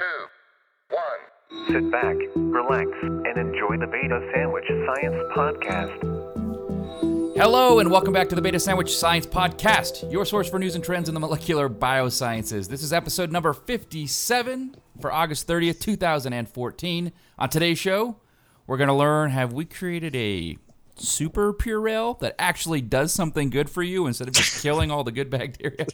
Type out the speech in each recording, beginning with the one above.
two, one. Sit back, relax, and enjoy the Beta Sandwich Science Podcast. Hello, and welcome back to the Beta Sandwich Science Podcast, your source for news and trends in the molecular biosciences. This is episode number 57 for August 30th, 2014. On today's show, we're going to learn have we created a super pure Purell that actually does something good for you instead of just killing all the good bacteria?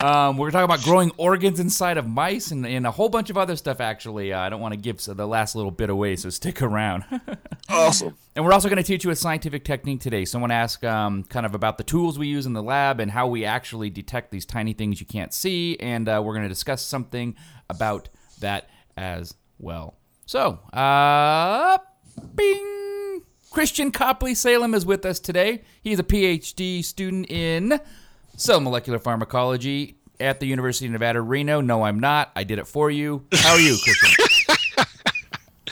Um, we're talking about growing organs inside of mice and, and a whole bunch of other stuff. Actually, uh, I don't want to give the last little bit away, so stick around. Awesome. and we're also going to teach you a scientific technique today. Someone asked um, kind of about the tools we use in the lab and how we actually detect these tiny things you can't see, and uh, we're going to discuss something about that as well. So, uh, bing. Christian Copley Salem is with us today. He's a PhD student in cell molecular pharmacology at the University of Nevada, Reno. No, I'm not. I did it for you. How are you, Christian?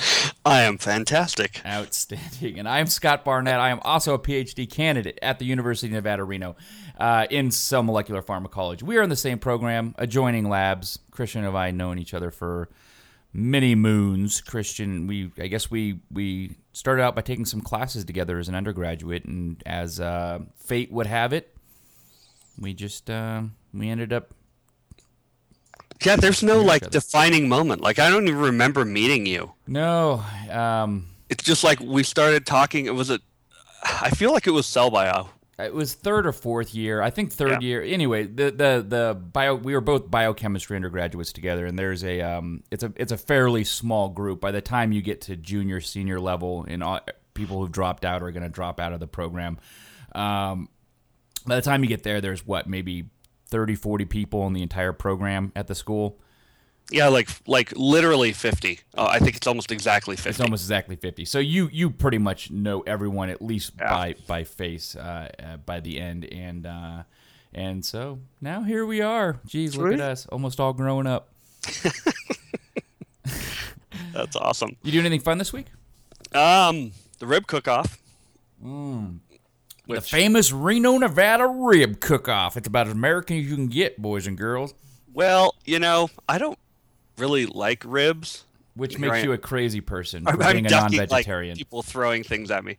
I am fantastic. Outstanding. And I'm Scott Barnett. I am also a PhD candidate at the University of Nevada, Reno, uh, in cell molecular pharmacology. We are in the same program, adjoining labs. Christian and I have known each other for many moons. Christian, we I guess we we started out by taking some classes together as an undergraduate, and as uh, fate would have it, we just uh, we ended up Yeah, there's no like defining moment. Like I don't even remember meeting you. no. Um, It's just like we started talking. It was a. I feel like it was cell bio. It was third or fourth year. I think third Yeah. year. Anyway, the the the bio we were both biochemistry undergraduates together, and there's a um it's a it's a fairly small group. By the time you get to junior senior level, and all, people who've dropped out are going to drop out of the program. Um, by the time you get there, there's what maybe 30, 40 people in the entire program at the school. Yeah, like like literally fifty. Uh, I think it's almost exactly fifty. It's almost exactly fifty. So you you pretty much know everyone at least Yeah. by by face uh, uh, by the end, and uh, and so now here we are. Geez, look Sweet. at us, almost all grown up. That's awesome. You do anything fun this week? Um, the rib cook off. the Which, famous Reno, Nevada rib cook-off. It's about as American as you can get, boys and girls. well, you know, I don't really like ribs. Which Here makes you a crazy person for I'm, being a non-vegetarian. people throwing things at me.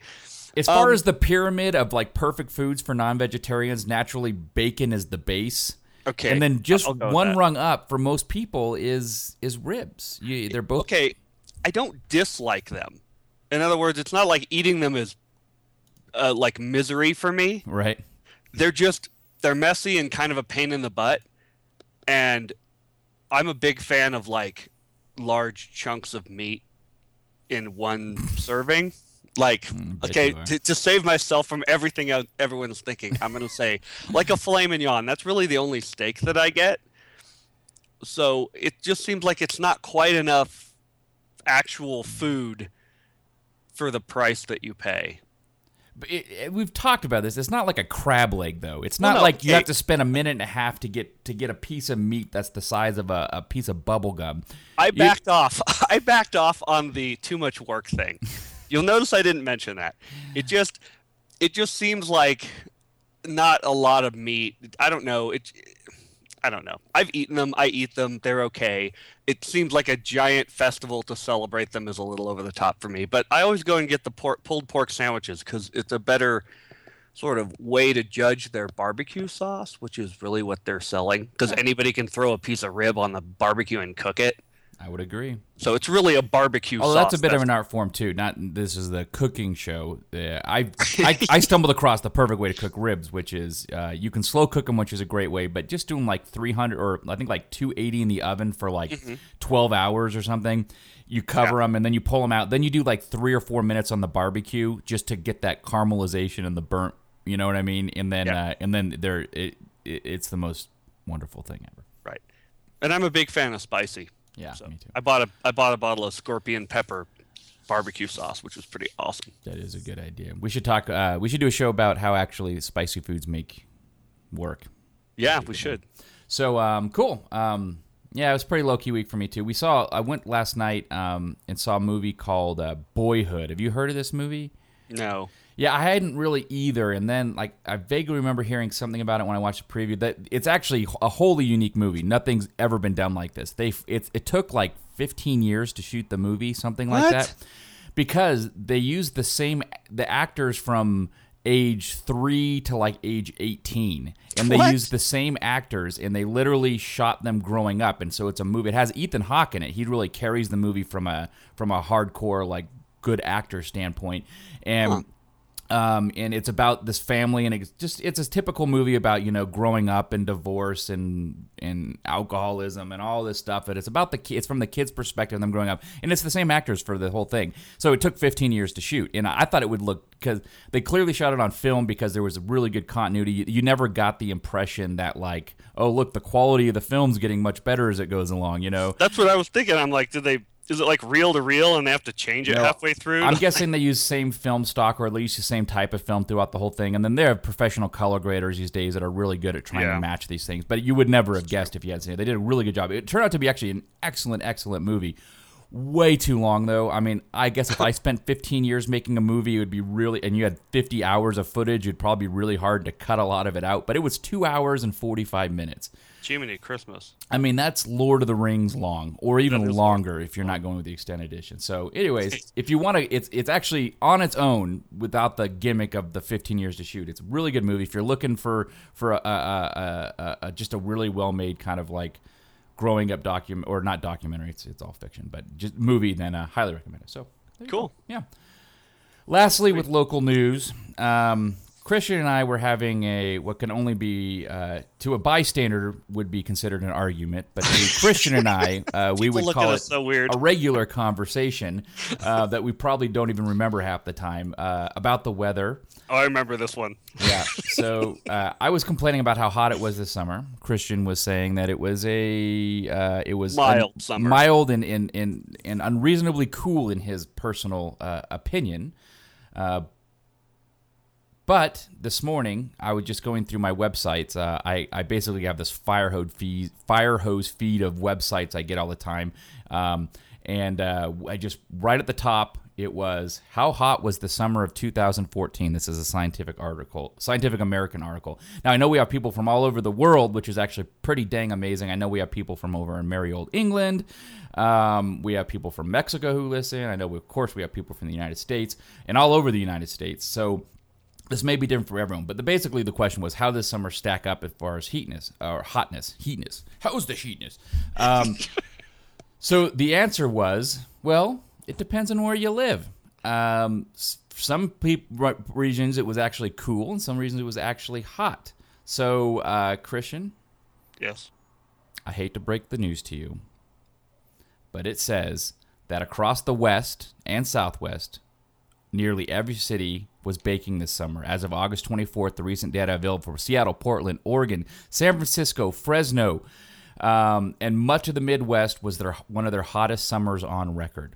as far um, as the pyramid of like perfect foods for non-vegetarians, naturally bacon is the base. Okay, and then just I'll go with one rung up for most people is is ribs. You, they're both okay, I don't dislike them. In other words, it's not like eating them is uh, like misery for me. right. They're just they're messy and kind of a pain in the butt. And I'm a big fan of like large chunks of meat in one serving. Like, Mm, okay, to, to save myself from everything everyone's thinking, I'm going to say like a filet mignon. That's really the only steak that I get. So it just seems like it's not quite enough actual food for the price that you pay. It, it- we've talked about this. It's not like a crab leg, though. It's Well, not no, like you okay. have to spend a minute and a half to get to get a piece of meat that's the size of a, a piece of bubble gum. I backed off. I backed off on the too much work thing. You'll notice I didn't mention that. It just it just seems like not a lot of meat. I don't know. It I don't know. I've eaten them. I eat them. They're okay. It seems like a giant festival to celebrate them is a little over the top for me. But I always go and get the pork, pulled pork sandwiches because it's a better sort of way to judge their barbecue sauce, which is really what they're selling. Because anybody can throw a piece of rib on the barbecue and cook it. I would agree. So it's really a barbecue Oh, that's a bit of an art form too. Not this is the cooking show. Uh, I, I I stumbled across the perfect way to cook ribs, which is uh, you can slow cook them, which is a great way. But just doing like 300 or I think like 280 in the oven for like Mm-hmm. 12 hours or something. You cover them and then you pull them out. Then you do like three or four minutes on the barbecue just to get that caramelization and the burnt. You know what I mean? And then Yeah. uh, and then there it, it it's the most wonderful thing ever. right. And I'm a big fan of spicy. Yeah, So me too. I bought a I bought a bottle of scorpion pepper barbecue sauce, which was pretty awesome. That is a good idea. We should talk. Uh, we should do a show about how actually spicy foods make work. Yeah, we should. So um, cool. Um, yeah, it was pretty low key week for me too. We saw. I went last night um, and saw a movie called uh, Boyhood. Have you heard of this movie? No. Yeah, I hadn't really either, and then like I vaguely remember hearing something about it when I watched the preview. That it's actually a wholly unique movie. Nothing's ever been done like this. They it it took like 15 years to shoot the movie, something like What? that, because they used the same the actors from age three to like age 18 and they What? used the same actors and they literally shot them growing up and so it's a movie it has ethan hawke in it he really carries the movie from a from a hardcore like good actor standpoint and um, and it's about this family, and it's just it's a typical movie about you know growing up and divorce and and alcoholism and all this stuff. And it's about the ki- it's from the kids' perspective of them growing up, and it's the same actors for the whole thing. So it took 15 years to shoot, and I thought it would look because they clearly shot it on film because there was a really good continuity. You, you never got the impression that like oh look the quality of the film's getting much better as it goes along. You know, That's what I was thinking. I'm like, did they? Is it like reel to reel, and they have to change it No, halfway through? I'm guessing they use same film stock or at least the same type of film throughout the whole thing. And then they have professional color graders these days that are really good at trying Yeah. to match these things. But you would never have guessed if you had seen it. They did a really good job. It turned out to be actually an excellent, excellent movie. Way too long though. I mean, I guess if I spent 15 years making a movie, it would be really, and you had 50 hours of footage, it'd probably be really hard to cut a lot of it out. But it was two hours and 45 minutes. Jiminy Christmas. I mean, that's Lord of the Rings long, or even longer if you're not going with the extended edition. So, anyways, if you want to, it's it's actually on its own without the gimmick of the 15 years to shoot. It's a really good movie if you're looking for for a, a, a, a, just a really well made kind of like growing up document or not documentary. It's it's all fiction, but just movie. Then uh, highly recommend it. So Cool. yeah. Lastly, with local news, um, Christian and I were having a what can only be uh, to a bystander would be considered an argument, but to Christian and I, uh, we would call it so weird. a regular conversation uh, that we probably don't even remember half the time uh, about the weather. Oh, I remember this one. Yeah. So uh, I was complaining about how hot it was this summer. Christian was saying that it was a uh, it was Mild un- summer. mild and and, and and unreasonably cool in his personal uh, opinion. But this morning, I was just going through my websites. Uh, I, I basically have this fire hose feed, fire hose feed of websites I get all the time. Um, and uh, I just, right at the top, it was How Hot Was the Summer of 2014? This is a scientific article, Scientific American article. Now, I know we have people from all over the world, which is actually pretty dang amazing. I know we have people from over in merry old England. Um, we have people from Mexico who listen. I know, of course, we have people from the United States and all over the United States. So, this may be different for everyone, but the, basically the question was how does summer stack up as far as heatness or hotness? Heatness. How's the heatness? Um, so the answer was, well, it depends on where you live. Um, some re- regions it was actually cool, and some regions it was actually hot. So, uh, Christian, Yes. I hate to break the news to you, but it says that across the West and Southwest, nearly every city was baking this summer. As of August 24th, the recent data available for Seattle, Portland, Oregon, San Francisco, Fresno, um, and much of the Midwest was their one of their hottest summers on record.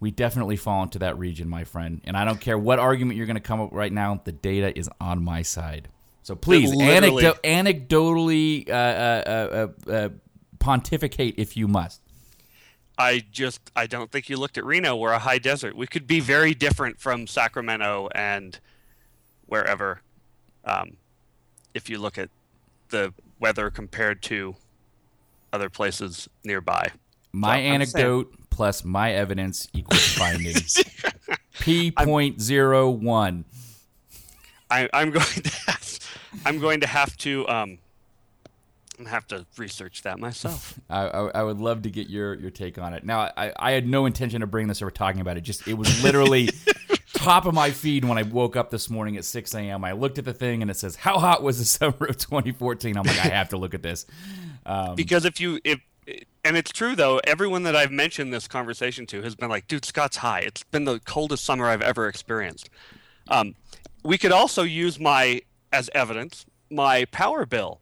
We definitely fall into that region, my friend. And I don't care what argument you're going to come up right now. The data is on my side. So please, anecdo- anecdotally uh, uh, uh, uh, pontificate if you must. I just I don't think you looked at Reno. We're a high desert. We could be very different from Sacramento and wherever. Um, if you look at the weather compared to other places nearby. My So, anecdote plus my evidence equals findings. P point zero one. I, I'm going to have, I'm going to have to um I'm have to research that myself. I, I, I would love to get your, your take on it. Now, I, I had no intention of bringing this or talking about it. Just it was literally top of my feed when I woke up this morning at 6 a.m. I looked at the thing and it says, "How hot was the summer of 2014?" I'm like, I have to look at this. Um, because if you if and it's true though everyone that i've mentioned this conversation to has been like dude scott's high it's been the coldest summer i've ever experienced um, we could also use my as evidence my power bill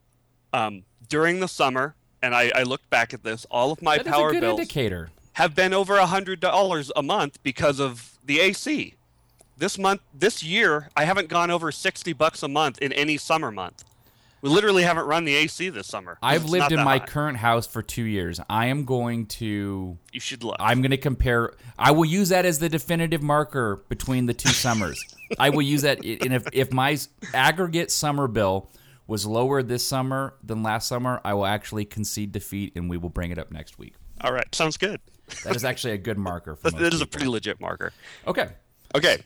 um, during the summer and I, I looked back at this all of my that power bills indicator. have been over a hundred dollars a month because of the ac this month this year i haven't gone over 60 bucks a month in any summer month We literally haven't run the AC this summer. I've lived in my hot. current house for two years. I am going to. You should look. I'm going to compare. I will use that as the definitive marker between the two summers. I will use that, and if if my aggregate summer bill was lower this summer than last summer, I will actually concede defeat, and we will bring it up next week. All right, sounds good. That is actually a good marker. For That, is a pretty legit marker. okay. Okay.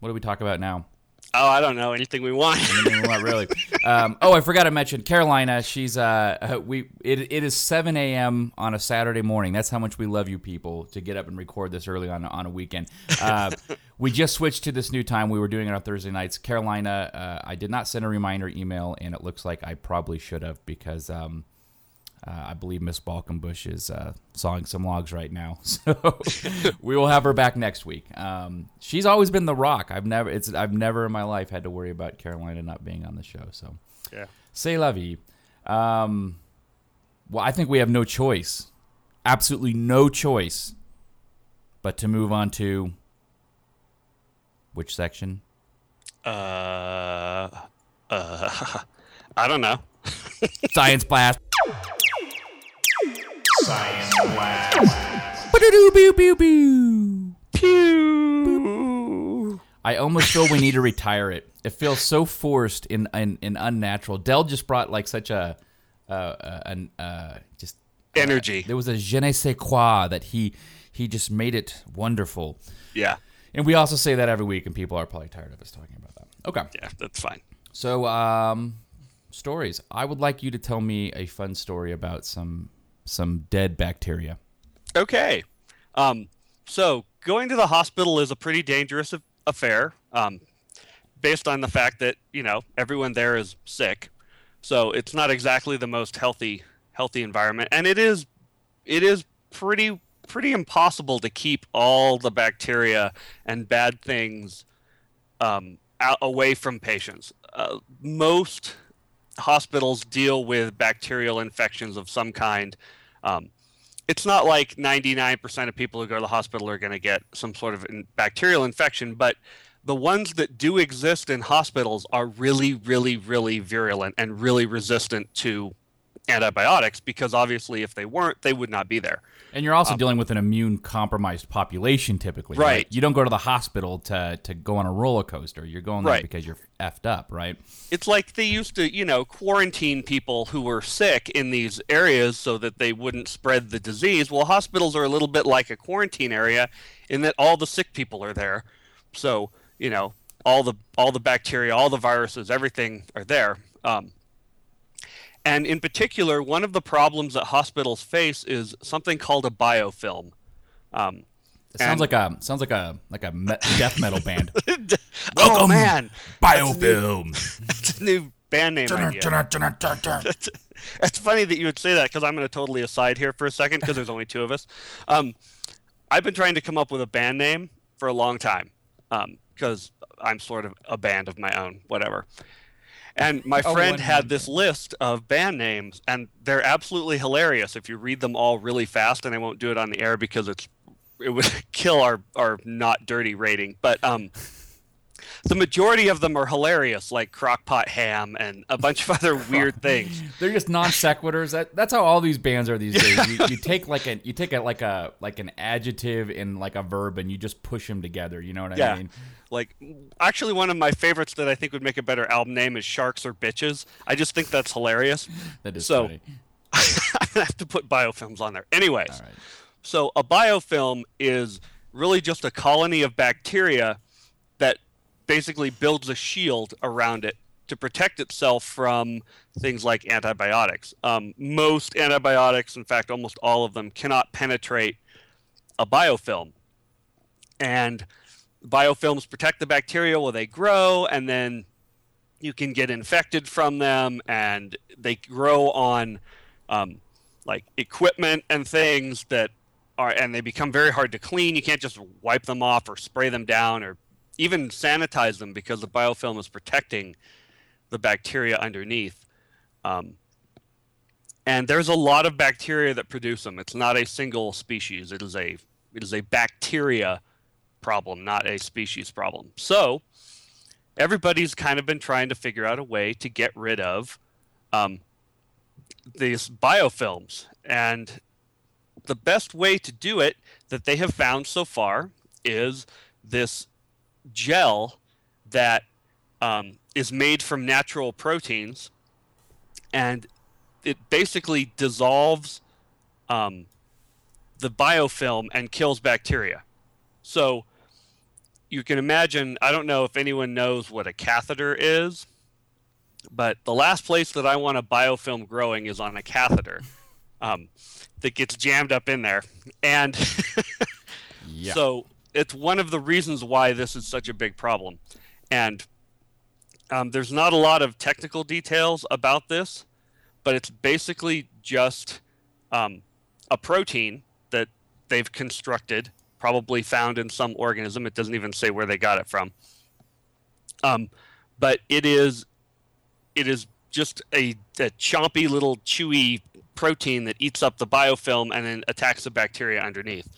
What do we talk about now? Oh, I don't know anything we want. Not really. Um, oh, I forgot to mention Carolina. She's uh, uh, we. It, it is 7 a.m. on a Saturday morning. That's how much we love you people to get up and record this early on on a weekend. Uh, we just switched to this new time. We were doing it on Thursday nights. Carolina, uh, I did not send a reminder email, and it looks like I probably should have because um, uh, I believe Miss Balkenbush is uh, sawing some logs right now. So we will have her back next week. Um, she's always been the rock. I've never it's I've never in my life had to worry about Carolina not being on the show. So yeah. say la vie. Um, well, I think we have no choice, absolutely no choice, but to move on to which section? Uh, uh, I don't know. Science blast. Science Blast. Pew. I almost feel we need to retire it. It feels so forced and and, and unnatural. Dell just brought like such a uh, uh, an uh, just Energy. there was a je ne sais quoi that he he just made it wonderful. Yeah. And we also say that every week, and people are probably tired of us talking about that. Okay, Yeah, that's fine. so um, stories. I would like you to tell me a fun story about some some dead bacteria. Okay. Um, so going to the hospital is a pretty dangerous affair, um, based on the fact that you know everyone there is sick. So it's not exactly the most healthy healthy environment, and it is it is pretty pretty impossible to keep all the bacteria and bad things um, out, away from patients. Uh, most hospitals deal with bacterial infections of some kind. Um, it's not like 99% of people who go to the hospital are going to get some sort of bacterial infection, but the ones that do exist in hospitals are really, really, really virulent and really resistant to antibiotics because obviously if they weren't, they would not be there. And you're also dealing with an immune compromised population typically. Right. You don't go to the hospital to, to go on a roller coaster. You're going there Right. because you're effed up, right? It's like they used to, you know, quarantine people who were sick in these areas so that they wouldn't spread the disease. Well, hospitals are a little bit like a quarantine area in that all the sick people are there. So, you know, all the all the bacteria, all the viruses, everything are there. Um, and in particular, one of the problems that hospitals face is something called a biofilm. Um, It sounds like a sounds like a like a me- death metal band. oh Welcome, man, Biofilm. it's a new band name idea. it's funny that you would say that because I'm going to totally aside here for a second because there's only two of us. Um, I've been trying to come up with a band name for a long time because I'm sort of a band of my own, whatever. And my Oh, friend had this list of band names, and they're absolutely hilarious if you read them all really fast. And I won't do it on the air because it's it would kill our our not dirty rating. But um, the majority of them are hilarious, like crockpot ham and a bunch of other weird things. They're just non sequiturs. That that's how all these bands are these days. You, you take like a you take a like a like an adjective and like a verb and you just push them together. You know what I Yeah. mean? Like, actually, one of my favorites that I think would make a better album name is Sharks or Bitches. I just think that's hilarious. That is So- funny. I have to put biofilms on there. Anyways, right. so a biofilm is really just a colony of bacteria that basically builds a shield around it to protect itself from things like antibiotics. Um, most antibiotics, in fact, almost all of them, cannot penetrate a biofilm. And biofilms protect the bacteria while they grow, and then you can get infected from them, and they grow on um, like equipment and things that are, and they become very hard to clean. You can't just wipe them off or spray them down or even sanitize them because the biofilm is protecting the bacteria underneath. Um, and there's a lot of bacteria that produce them. It's not a single species. It is a it is a bacteria problem, not a species problem. So everybody's kind of been trying to figure out a way to get rid of um, these biofilms. And the best way to do it that they have found so far is this gel that um, is made from natural proteins, and it basically dissolves um, the biofilm and kills bacteria. So you can imagine. I don't know if anyone knows what a catheter is, but the last place that I want a biofilm growing is on a catheter um, that gets jammed up in there, and Yeah. so it's one of the reasons why this is such a big problem. And um, there's not a lot of technical details about this, but it's basically just um, a protein that they've constructed, probably found in some organism. It doesn't even say where they got it from. Um, but it is it is just a, a chompy little chewy protein that eats up the biofilm and then attacks the bacteria underneath.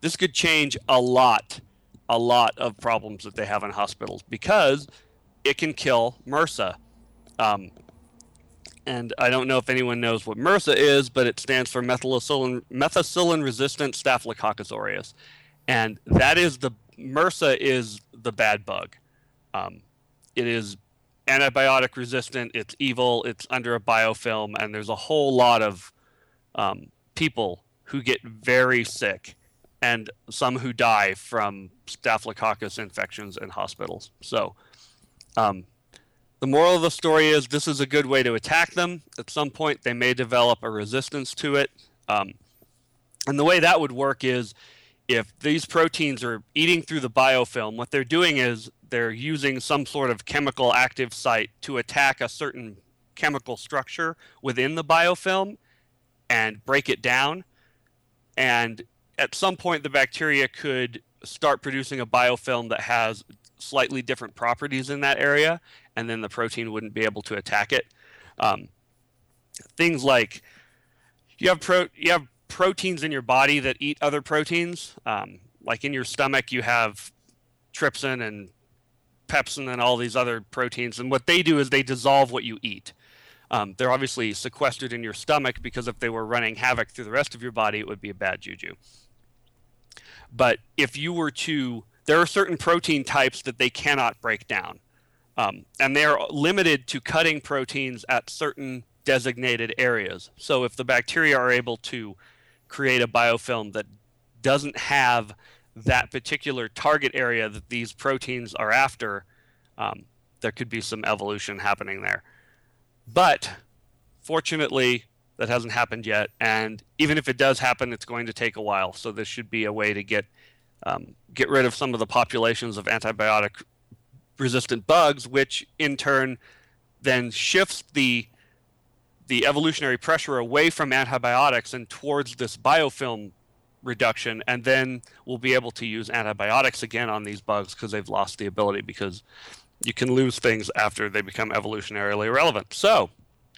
This could change a lot, a lot of problems that they have in hospitals because it can kill MRSA. Um, and I don't know if anyone knows what MRSA is, but it stands for methicillin, methicillin resistant Staphylococcus aureus. And that is the MRSA is the bad bug. Um, it is antibiotic resistant. It's evil. It's under a biofilm, and there's a whole lot of um, people who get very sick, and some who die from Staphylococcus infections in hospitals. So, um, the moral of the story is this is a good way to attack them. At some point, they may develop a resistance to it. Um, and the way that would work is if these proteins are eating through the biofilm, what they're doing is they're using some sort of chemical active site to attack a certain chemical structure within the biofilm and break it down. And at some point, the bacteria could start producing a biofilm that has slightly different properties in that area, and then the protein wouldn't be able to attack it. Um, things like you have pro you have proteins in your body that eat other proteins. Um, like in your stomach, you have trypsin and pepsin and all these other proteins, and what they do is they dissolve what you eat. Um, they're obviously sequestered in your stomach because if they were running havoc through the rest of your body, it would be a bad juju. But if you were to, there are certain protein types that they cannot break down. Um, and they're limited to cutting proteins at certain designated areas. So if the bacteria are able to create a biofilm that doesn't have that particular target area that these proteins are after, um, there could be some evolution happening there. But fortunately, that hasn't happened yet. And even if it does happen, it's going to take a while. So this should be a way to get um, get rid of some of the populations of antibiotic resistant bugs, which in turn then shifts the the evolutionary pressure away from antibiotics and towards this biofilm reduction, and then we'll be able to use antibiotics again on these bugs because they've lost the ability because you can lose things after they become evolutionarily irrelevant. So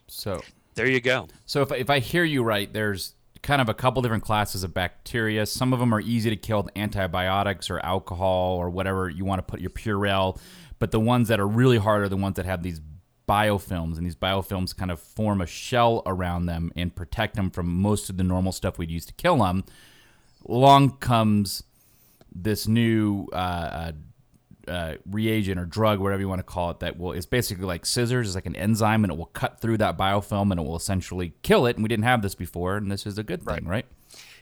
so there you go. So if, if I hear you right, there's kind of a couple different classes of bacteria. Some of them are easy to kill with antibiotics or alcohol or whatever you want to put your Purell. But the ones that are really hard are the ones that have these biofilms, and these biofilms kind of form a shell around them and protect them from most of the normal stuff we'd use to kill them. Along comes this new uh, uh, uh, reagent or drug, whatever you want to call it, that will it's basically like scissors, it's like an enzyme, and it will cut through that biofilm and it will essentially kill it. And we didn't have this before, and this is a good thing, right?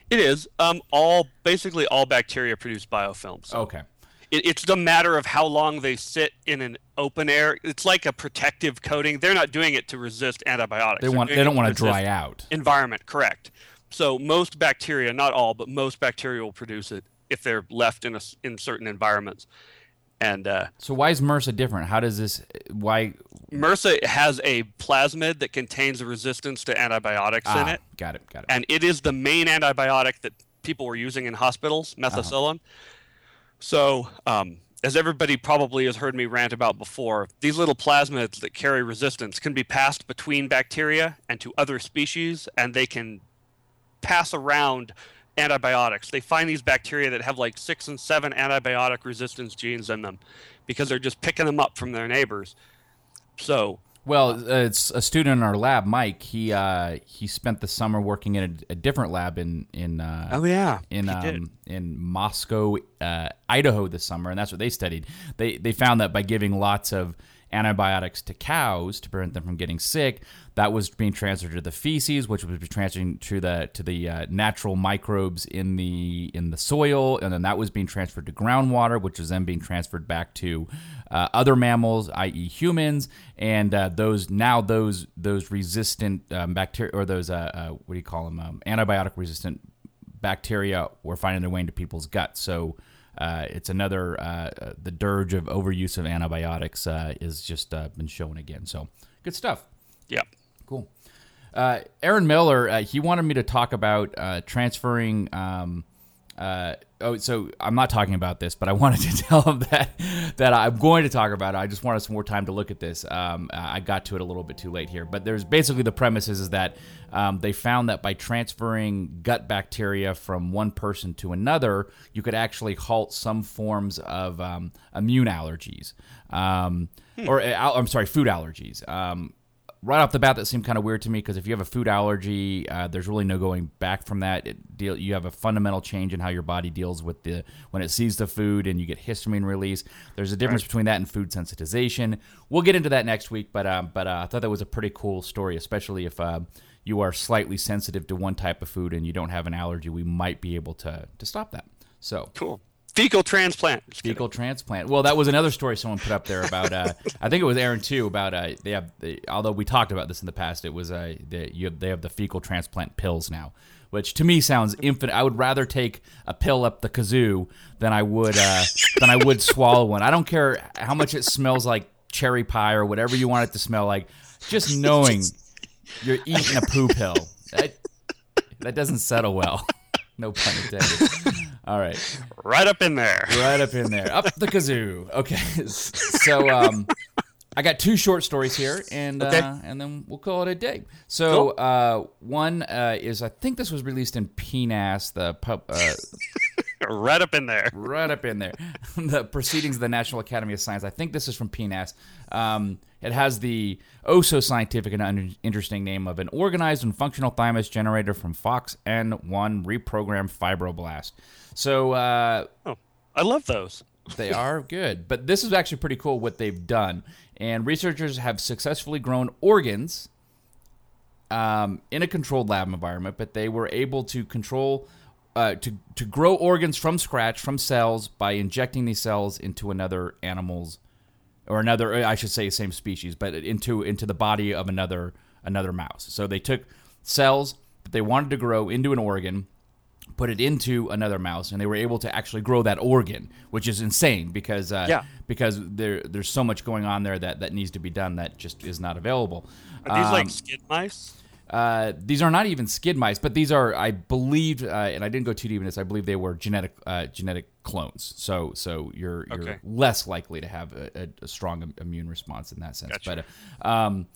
It is. Um, all basically all bacteria produce biofilms. Okay. It, it's the matter of how long they sit in an open air. It's like a protective coating. They're not doing it to resist antibiotics. They want they don't want to dry out. Environment, correct. So most bacteria, not all, but most bacteria will produce it if they're left in a in certain environments. And uh, So why is MRSA different? How does this? Why? MRSA has a plasmid that contains a resistance to antibiotics in Ah, it. got it. Got it. and it is the main antibiotic that people were using in hospitals, methicillin. So, um, as everybody probably has heard me rant about before, these little plasmids that carry resistance can be passed between bacteria and to other species, and they can pass around antibiotics. They find these bacteria that have like six and seven antibiotic resistance genes in them because they're just picking them up from their neighbors. So, Well, uh, it's a student in our lab, Mike. He uh, he spent the summer working in a, a different lab in in uh, oh yeah, in um, in Moscow, uh, Idaho this summer, and that's what they studied. They they found that by giving lots of antibiotics to cows to prevent them from getting sick, that was being transferred to the feces, which was transferring to the to the uh, natural microbes in the in the soil, and then that was being transferred to groundwater, which was then being transferred back to uh, other mammals, i.e., humans, and uh, those now those those resistant um, bacteria or those uh, uh, what do you call them um, antibiotic resistant bacteria were finding their way into people's guts. So uh, it's another the dirge of overuse of antibiotics is just been shown again. So good stuff. yeah. Cool. Uh, Aaron Miller, uh, he wanted me to talk about uh, transferring. Um, uh, oh, so I'm not talking about this, but I wanted to tell him that that I'm going to talk about it. I just wanted some more time to look at this. Um, I got to it a little bit too late here, but there's basically the premise is, that um, they found that by transferring gut bacteria from one person to another, you could actually halt some forms of um, immune allergies, um, or uh, I'm sorry, food allergies. Right off the bat, that seemed kind of weird to me because if you have a food allergy, uh, there's really no going back from that. It deal you have a fundamental change in how your body deals with the when it sees the food, and you get histamine release. There's a difference between that and food sensitization. We'll get into that next week, but um, but uh, I thought that was a pretty cool story, especially if. Uh, you are slightly sensitive to one type of food and you don't have an allergy, we might be able to to stop that. So Cool. Fecal transplant. Just kidding. fecal transplant. Well, that was another story someone put up there about. Uh, I think it was Aaron too. About uh, they have. They, although we talked about this in the past, it was uh, the, you have, they have the fecal transplant pills now, which to me sounds infinite. I would rather take a pill up the kazoo than I would uh, than I would swallow one. I don't care how much it smells like cherry pie or whatever you want it to smell like. Just knowing you're eating a poo pill that, that doesn't settle well. no pun intended. All right Right up in there. right up in there, up the kazoo. Okay, so um, I got two short stories here, and Okay. uh, and then we'll call it a day. So uh, one uh, is I think this was released in PNAS, the pub, uh, Right up in there. right up in there, the Proceedings of the National Academy of Science. I think this is from PNAS. Um, it has the oh so scientific and un- interesting name of an organized and functional thymus generator from FOXN1 reprogrammed fibroblast. So uh, Oh, I love those. they are good. But this is actually pretty cool what they've done. And researchers have successfully grown organs um, in a controlled lab environment, but they were able to control. Uh, to to grow organs from scratch from cells by injecting these cells into another animal's or another I should say same species but into into the body of another another mouse. So they took cells that they wanted to grow into an organ put it into another mouse, and they were able to actually grow that organ, which is insane because uh, Yeah. because there there's so much going on there that that needs to be done that just is not available. Are these like Um, SCID mice? uh, these are not even SCID mice, but these are, I believe, uh, and I didn't go too deep in this. I believe they were genetic uh, genetic clones. So so you're you're less likely to have a, a, strong immune response in that sense. Gotcha. But uh, um,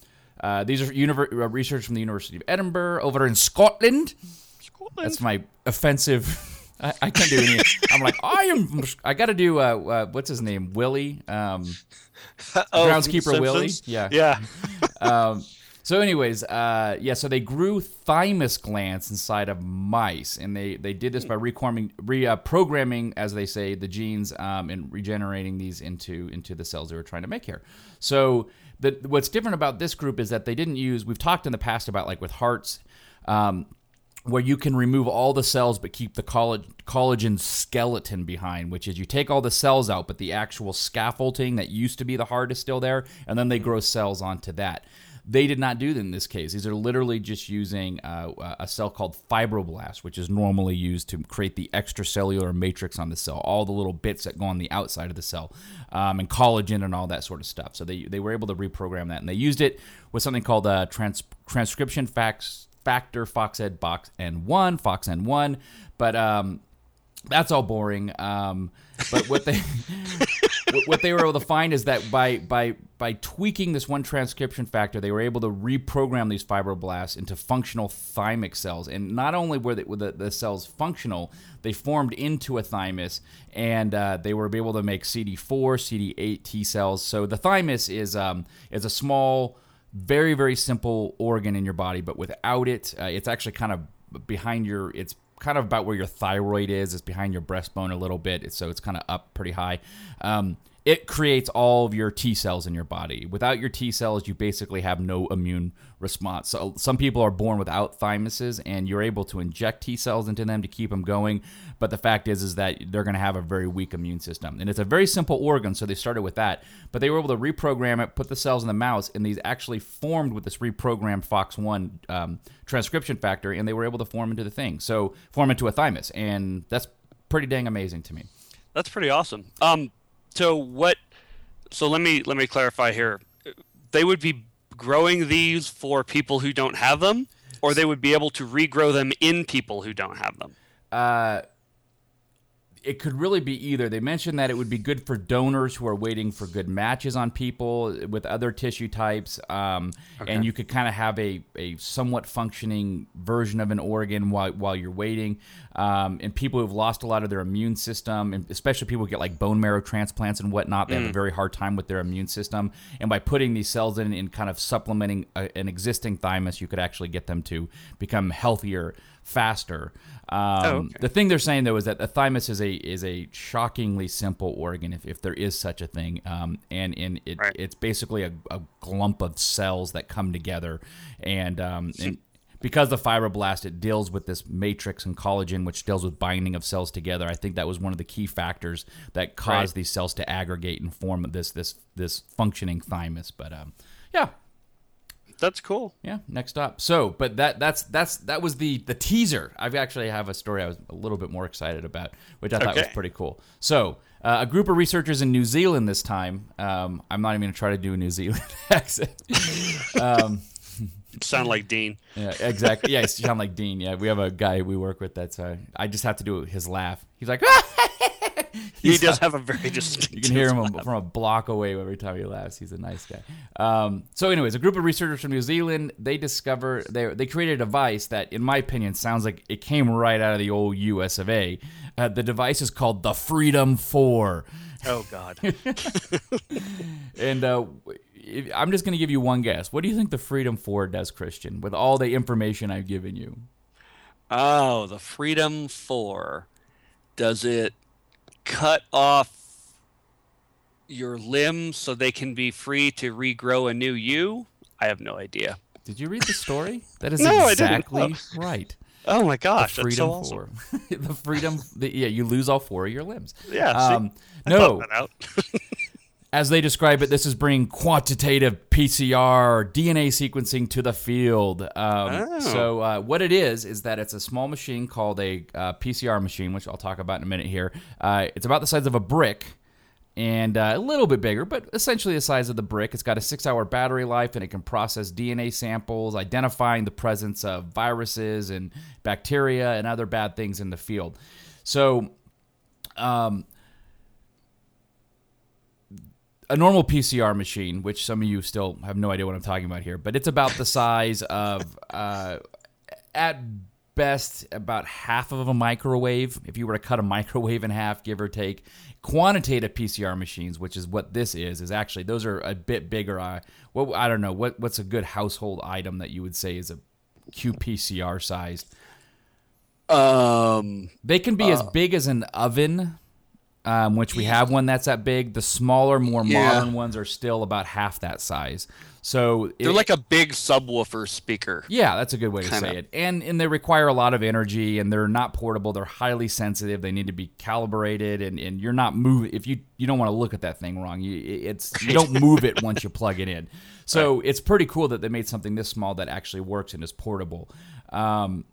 uh, these are univer- uh, research from the University of Edinburgh over in Scotland. That's my offensive. I, I can't do any. I'm like I am. I got to do. Uh, uh, what's his name? Willie. Um, Oh, groundskeeper Willie? Yeah. Yeah. um, so, anyways, uh, yeah. So they grew thymus glands inside of mice, and they they did this by reforming, re uh, as they say, the genes um, and regenerating these into into the cells they were trying to make here. So, the what's different about this group is that they didn't use. We've talked in the past about like with hearts. Um, where you can remove all the cells but keep the colla- collagen skeleton behind, which is you take all the cells out, but the actual scaffolding that used to be the heart is still there, and then they grow cells onto that. They did not do that in this case. These are literally just using uh, a cell called fibroblast, which is normally used to create the extracellular matrix on the cell, all the little bits that go on the outside of the cell, um, and collagen and all that sort of stuff. So they, they were able to reprogram that, and they used it with something called uh, trans- transcription facts factor Forkhead box N1, Fox N1, but um, that's all boring. Um, but what they what they were able to find is that by by by tweaking this one transcription factor, they were able to reprogram these fibroblasts into functional thymic cells. And not only were, were the, the cells functional, they formed into a thymus, and uh, they were able to make CD4, CD8 T cells. So the thymus is um, is a small, very very simple organ in your body, but without it, uh, it's actually kind of behind your. It's kind of about where your thyroid is. It's behind your breastbone a little bit, so it's kind of up pretty high. Um, it creates all of your T cells in your body. Without your T cells, you basically have no immune response. So some people are born without thymuses, and you're able to inject T cells into them to keep them going. But the fact is, is that they're going to have a very weak immune system, and it's a very simple organ. So they started with that, but they were able to reprogram it, put the cells in the mouse, and these actually formed with this reprogrammed FOX1 um, transcription factor, and they were able to form into the thing. So form into a thymus, and that's pretty dang amazing to me. That's pretty awesome. Um, so what? So let me let me clarify here. They would be growing these for people who don't have them, or they would be able to regrow them in people who don't have them. Uh, it could really be either. They mentioned that it would be good for donors who are waiting for good matches on people with other tissue types, um, and you could kind of have a, a somewhat functioning version of an organ while, while you're waiting. Um, and people who've lost a lot of their immune system, and especially people who get like bone marrow transplants and whatnot, they have a very hard time with their immune system. And by putting these cells in and kind of supplementing a, an existing thymus, you could actually get them to become healthier faster. Um, okay. The thing they're saying though is that the thymus is a is a shockingly simple organ, if, if there is such a thing, um, and and it, Right. it's basically a, a clump of cells that come together, and um, and because the fibroblast it deals with this matrix and collagen, which deals with binding of cells together. I think that was one of the key factors that caused Right. these cells to aggregate and form this this this functioning thymus. But um, yeah, That's cool. yeah, next up. So, but that that's that's that was the the teaser. I actually have a story I was a little bit more excited about, which I thought was pretty cool. So, uh, a group of researchers in New Zealand this time. Um, I'm not even going to try to do a New Zealand accent. Sound like Dean. Yeah, exactly. Yeah, sound like Dean. Yeah, we have a guy we work with that's. Uh, I just have to do his laugh. He's like, He does have a very distinct. You can hear him from a block away every time he laughs. He's a nice guy. Um, so, anyways, a group of researchers from New Zealand they discover they they created a device that, in my opinion, sounds like it came right out of the old U.S. of A. Uh, the device is called the Freedom Four. Oh God. and uh, I'm just going to give you one guess. What do you think the Freedom Four does, Christian? With all the information I've given you, Oh, the Freedom Four. Does it cut off your limbs so they can be free to regrow a new you? I have no idea. did you read the story? That is No, exactly right. Oh my The gosh, that's Freedom so awesome. Four. the Freedom. The, yeah, you lose all four of your limbs. Yeah. Um, no, thought that out. as they describe it, this is bringing quantitative PCR DNA sequencing to the field. Um, Oh. So, uh, what it is is that it's a small machine called a uh, PCR machine, which I'll talk about in a minute here. Uh, it's about the size of a brick. And uh, a little bit bigger, but essentially the size of the brick. It's got a six hour battery life and it can process DNA samples, identifying the presence of viruses and bacteria and other bad things in the field. So, um, a normal PCR machine, which some of you still have no idea what I'm talking about here, but it's about the size of, uh, at best, about half of a microwave. If you were to cut a microwave in half, give or take, quantitative PCR machines, which is what this is, is actually those are a bit bigger. Uh, what I don't know what what's a good household item that you would say is a qPCR sized. Um, They can be as big as an oven, um, which we have one that's that big. The smaller, more Yeah. modern ones are still about half that size. So they're it- like a big subwoofer speaker. yeah, that's a good way to Kinda. say it. And and they require a lot of energy, and they're not portable. They're highly sensitive. They need to be calibrated, and, and you're not move if you you don't want to look at that thing wrong. You it's you don't move it once you plug it in. So it's pretty cool that they made something this small that actually works and is portable. Um,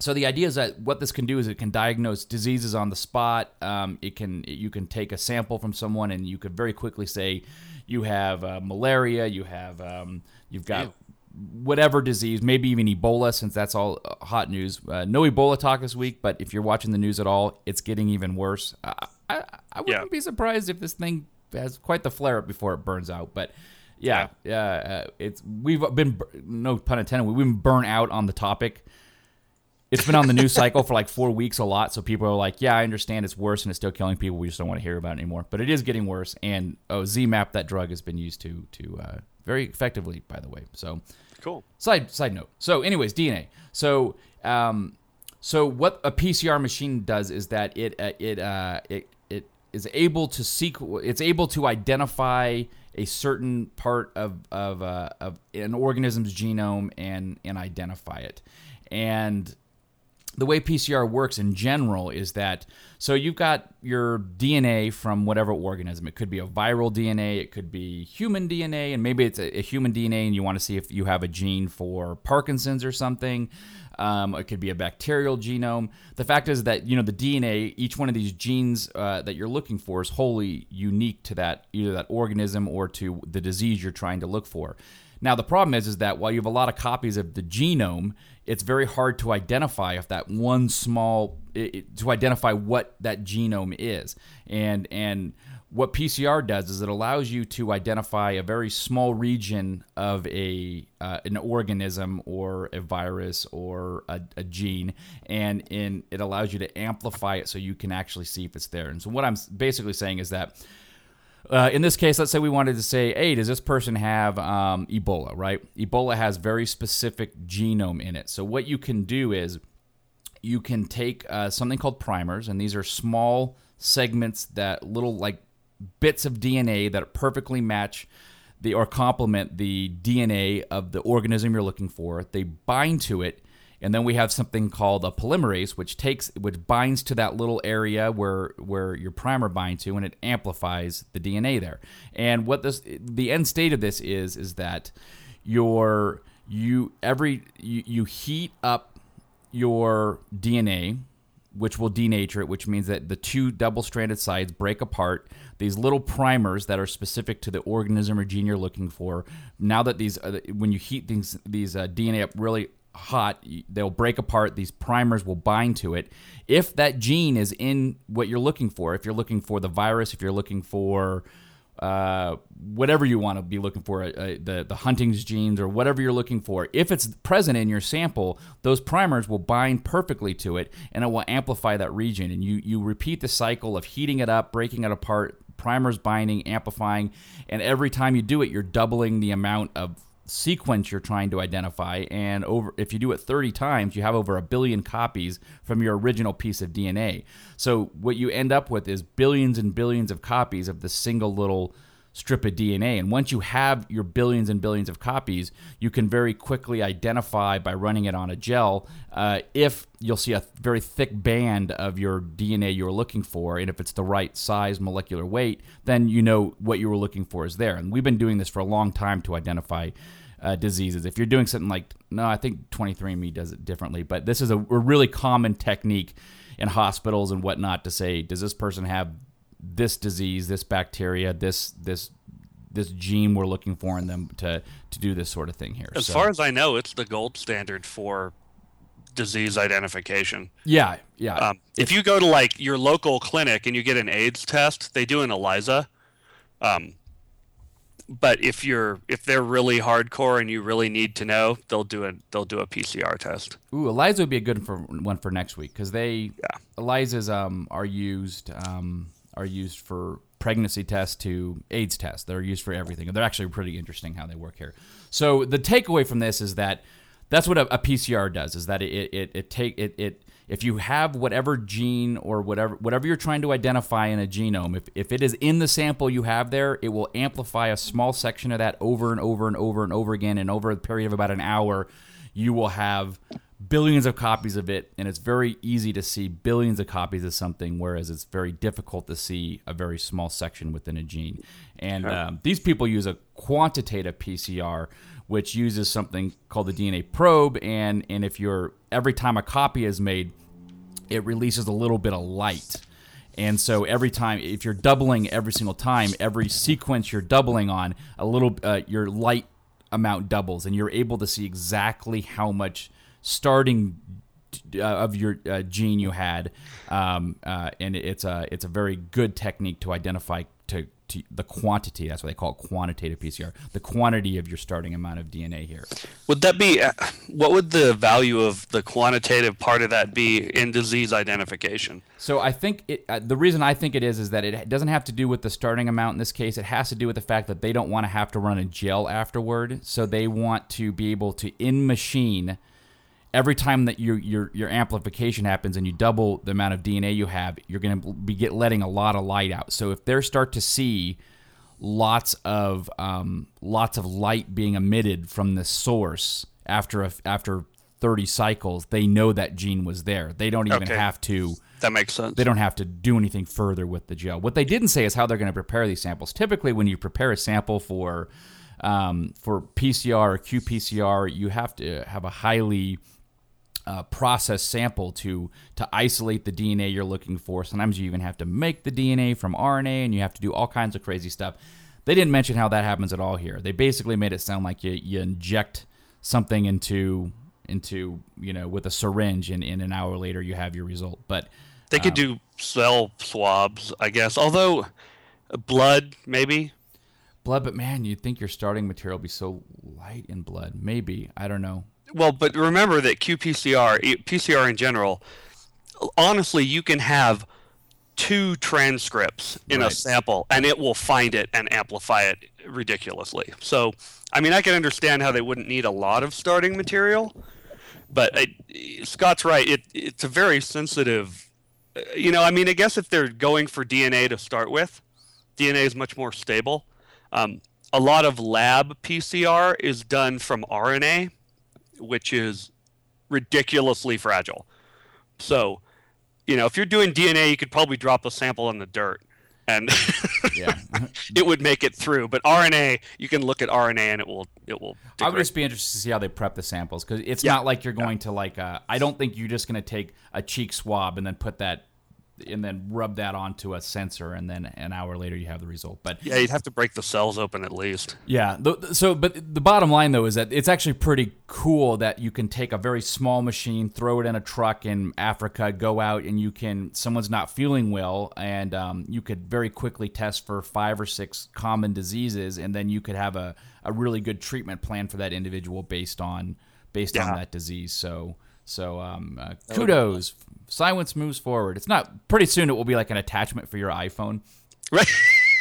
so the idea is that what this can do is it can diagnose diseases on the spot. Um, it can you can take a sample from someone and you could very quickly say you have uh, malaria, you have um, you've got whatever disease, maybe even Ebola, since that's all uh, hot news. Uh, no Ebola talk this week, but if you're watching the news at all, it's getting even worse. I, I, I wouldn't Yeah. be surprised if this thing has quite the flare up before it burns out. But yeah, yeah, uh, it's we've been no pun intended. We've been burnt out on the topic. It's been on the news cycle for like four weeks a lot, so people are like, "Yeah, I understand it's worse and it's still killing people. We just don't want to hear about it anymore." But it is getting worse, and oh, ZMapp, that drug has been used to to uh, very effectively, by the way. So Cool. Side side note. So, anyways, DNA. So, um, so what a PCR machine does is that it uh, it uh, it it is able to seek. It's able to identify a certain part of of uh, of an organism's genome and and identify it. And the way PCR works in general is that so you've got your DNA from whatever organism. It could be a viral DNA, it could be human DNA, and maybe it's a, a human DNA and you want to see if you have a gene for Parkinson's or something. Um, it could be a bacterial genome. The fact is that you know the DNA, each one of these genes uh, that you're looking for is wholly unique to that either that organism or to the disease you're trying to look for. Now the problem is is that while you have a lot of copies of the genome, it's very hard to identify if that one small it, to identify what that genome is. And and what PCR does is it allows you to identify a very small region of a uh, an organism or a virus or a, a gene, and in it allows you to amplify it so you can actually see if it's there. And so what I'm basically saying is that uh, in this case, let's say we wanted to say, hey, does this person have um, Ebola, right? Ebola has very specific genome in it. So what you can do is you can take uh, something called primers, and these are small segments that little like bits of DNA that perfectly match the or complement the DNA of the organism you're looking for. They bind to it, and then we have something called a polymerase, which takes which binds to that little area where where your primer binds to, and it amplifies the DNA there. And what this the end state of this is is that your you every you, you heat up your DNA, which will denature it, which means that the two double stranded sides break apart. These little primers that are specific to the organism or gene you're looking for. Now that these, uh, when you heat these these uh, DNA up really hot, they'll break apart. These primers will bind to it. If that gene is in what you're looking for, if you're looking for the virus, if you're looking for uh, whatever you want to be looking for, uh, the the Huntington's genes or whatever you're looking for. If it's present in your sample, those primers will bind perfectly to it, and it will amplify that region. And you you repeat the cycle of heating it up, breaking it apart, primers binding, amplifying, and every time you do it, you're doubling the amount of sequence you're trying to identify and over if you do it 30 times you have over a billion copies from your original piece of DNA so what you end up with is billions and billions of copies of this single little strip of DNA and once you have your billions and billions of copies you can very quickly identify by running it on a gel uh, if you'll see a very thick band of your DNA you're looking for. And if it's the right size molecular weight then you know what you were looking for is there. And we've been doing this for a long time to identify uh, diseases. If you're doing something like, no, I think 23andMe does it differently, but this is a, a really common technique in hospitals and whatnot to say, does this person have this disease, this bacteria, this this this gene we're looking for in them to to do this sort of thing here. As So- far as I know, it's the gold standard for disease identification. yeah, yeah, Um, if you go to like your local clinic and you get an AIDS test, they do an ELISA. Um, but if you're if they're really hardcore and you really need to know, they'll do a they'll do a PCR test. Ooh, ELISA would be a good for one for next week because they Yeah. ELISAs um are used um are used for pregnancy tests to AIDS tests. They're used for everything. They're actually pretty interesting how they work here. So the takeaway from this is that that's what a, a PCR does. Is that it it, it take it it if you have whatever gene or whatever whatever you're trying to identify in a genome, if, if it is in the sample you have there, it will amplify a small section of that over and over and over and over again, and over a period of about an hour, you will have billions of copies of it, and it's very easy to see billions of copies of something, whereas it's very difficult to see a very small section within a gene. And um, these people use a quantitative PCR, which uses something called the DNA probe, and and if you're every time a copy is made, it releases a little bit of light. And so every time, if you're doubling every single time, every sequence you're doubling on, a little, uh, your light amount doubles, and you're able to see exactly how much starting uh, of your uh, gene you had. Um, uh, and it's a it's a very good technique to identify to to the quantity. That's what they call it, quantitative PCR. The quantity of your starting amount of DNA here. Would that be uh, what would the value of the quantitative part of that be in disease identification? So I think it, uh, the reason I think it is is that it doesn't have to do with the starting amount in this case. It has to do with the fact that they don't want to have to run a gel afterward. So they want to be able to in machine every time that your your your amplification happens and you double the amount of DNA you have, you're going to be get letting a lot of light out. So if they start to see lots of um, lots of light being emitted from the source after a, after 30 cycles, they know that gene was there. They don't even Okay. have to That makes sense. they don't have to do anything further with the gel. What they didn't say is how they're going to prepare these samples. Typically, when you prepare a sample for um, for PCR or qPCR, you have to have a highly uh, processed sample to to isolate the DNA you're looking for. Sometimes you even have to make the DNA from RNA, and you have to do all kinds of crazy stuff. They didn't mention how that happens at all here. They basically made it sound like you, you inject something into into you know with a syringe, and, and an hour later you have your result. But they could do cell swabs, I guess. Although blood, maybe. blood, but man, you'd think your starting material would be so light in blood. Maybe I don't know. Well, but remember that qPCR, PCR in general, honestly, you can have two transcripts in a sample and it will find it and amplify it ridiculously. So, I mean, I can understand how they wouldn't need a lot of starting material, but I, Scott's right. It, it's a very sensitive, uh, you know, I mean, I guess if they're going for DNA to start with, DNA is much more stable. Um, a lot of lab PCR is done from RNA, which is ridiculously fragile. So, you know, if you're doing DNA, you could probably drop a sample in the dirt and Yeah, it would make it through. But RNA, you can look at RNA and it will it will I would just be interested to see how they prep the samples because it's Yeah. not like you're going to like. Uh, I don't think you're just going to take a cheek swab and then put that and then rub that onto a sensor and then an hour later you have the result. But Yeah, you'd have to break the cells open at least. Yeah. So, but the bottom line though is that it's actually pretty cool that you can take a very small machine, throw it in a truck in Africa, go out, and you can. Someone's not feeling well, and um, you could very quickly test for five or six common diseases, and then you could have a, a really good treatment plan for that individual based on based on that disease. So. So um, uh, kudos, Silence moves forward. It's not pretty soon. It will be like an attachment for your iPhone. Right.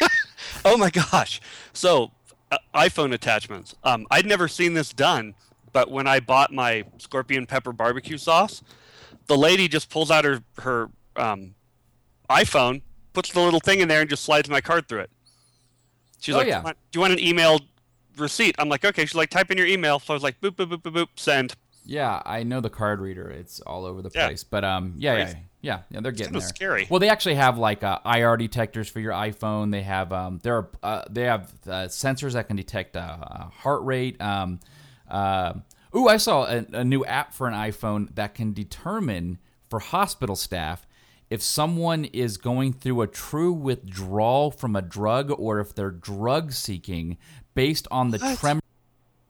oh my gosh. So, uh, iPhone attachments. Um, I'd never seen this done, but when I bought my scorpion pepper barbecue sauce, the lady just pulls out her her um, iPhone, puts the little thing in there, and just slides my card through it. She's Oh, like, yeah. do, you want, "Do you want an emailed receipt?" I'm like, "Okay." She's like, "Type in your email." So I was like, "Boop boop boop boop boop, send." Yeah, I know the card reader. It's all over the Yeah. place. But um, yeah, yeah, yeah, yeah, they're getting kinda there. scary. Well, they actually have like uh, IR detectors for your iPhone. They have um, there are uh, they have uh, sensors that can detect uh, uh, heart rate. Um, uh, ooh, I saw a, a new app for an iPhone that can determine for hospital staff if someone is going through a true withdrawal from a drug or if they're drug seeking based on the tremor.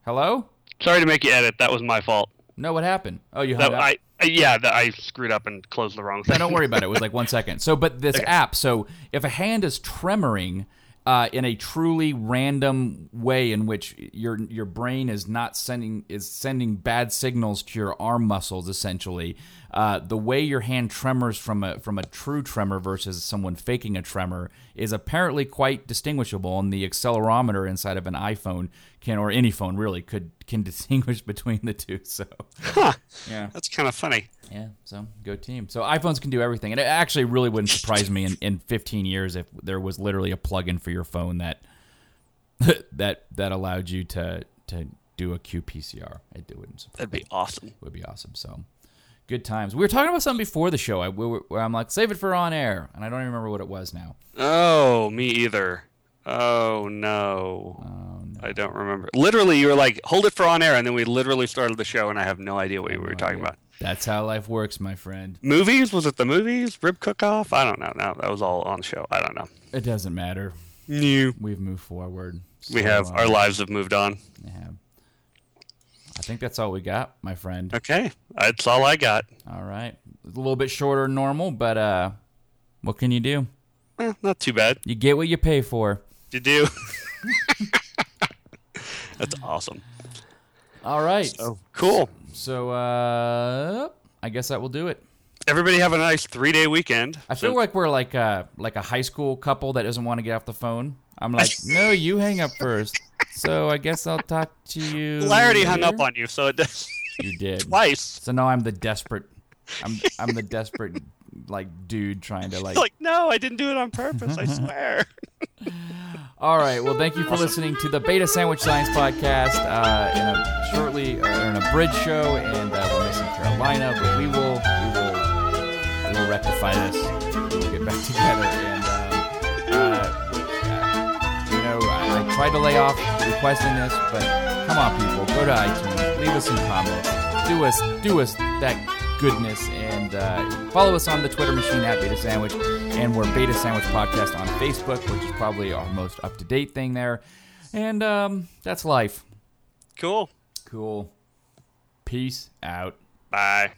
Hello? Sorry to make you edit. That was my fault. No, what happened? Oh, you hung That, up. I I- yeah, that I screwed up and closed the wrong thing. No, don't worry about it. It was like one second. So, but this app, so if a hand is tremoring uh, in a truly random way, in which your your brain is not sending is sending bad signals to your arm muscles, essentially, uh, the way your hand tremors from a from a true tremor versus someone faking a tremor is apparently quite distinguishable. And the accelerometer inside of an iPhone can, or any phone really, could can distinguish between the two. So, yeah. That's kind of funny. Yeah, so go team. So iPhones can do everything, and it actually really wouldn't surprise me in, in 15 years if there was literally a plugin for your phone that that that allowed you to to do a qPCR. It, it wouldn't surprise That'd be awesome. It would be awesome. So good times. We were talking about something before the show. I, we I'm like, save it for on air, and I don't even remember what it was now. Oh, me either. Oh no. Oh, no. I don't remember. Literally, you were like, "Hold it for on air," and then we literally started the show, and I have no idea what we were talking about. That's how life works, my friend. Movies? Was it the movies? Rib cook-off? I don't know. No, that was all on the show. I don't know. It doesn't matter. New. We've moved forward. We have uh, our lives have moved on. have. I think that's all we got, my friend. Okay, that's all I got. All right. A little bit shorter than normal, but uh what can you do? Eh, not too bad. You get what you pay for. You do. That's awesome. All right. Oh, cool. So uh, I guess that will do it. Everybody have a nice three day weekend. I feel like we're like a like a high school couple that doesn't want to get off the phone. I'm like, no, you hang up first. So I guess I'll talk to you. Larry hung later." up on you, so it does You did. twice. So now I'm the desperate. I'm I'm the desperate like dude trying to like. Like, no, I didn't do it on purpose. I swear. All right. Well, thank you for listening to the Beta Sandwich Science Podcast. Uh, in a shortly, or in a bridge show, and uh, we're missing Carolina, but we will we will we will rectify this. We'll get back together and. Uh, uh, uh, you know, I, I tried to lay off requesting this, but come on, people, go to iTunes, leave us some comments, do us do us that goodness, and uh, follow us on the Twitter machine at Beta Sandwich, and we're Beta Sandwich Podcast on Facebook, which is probably our most up to date thing there, and um, that's life. Cool. Cool. Peace out. Bye.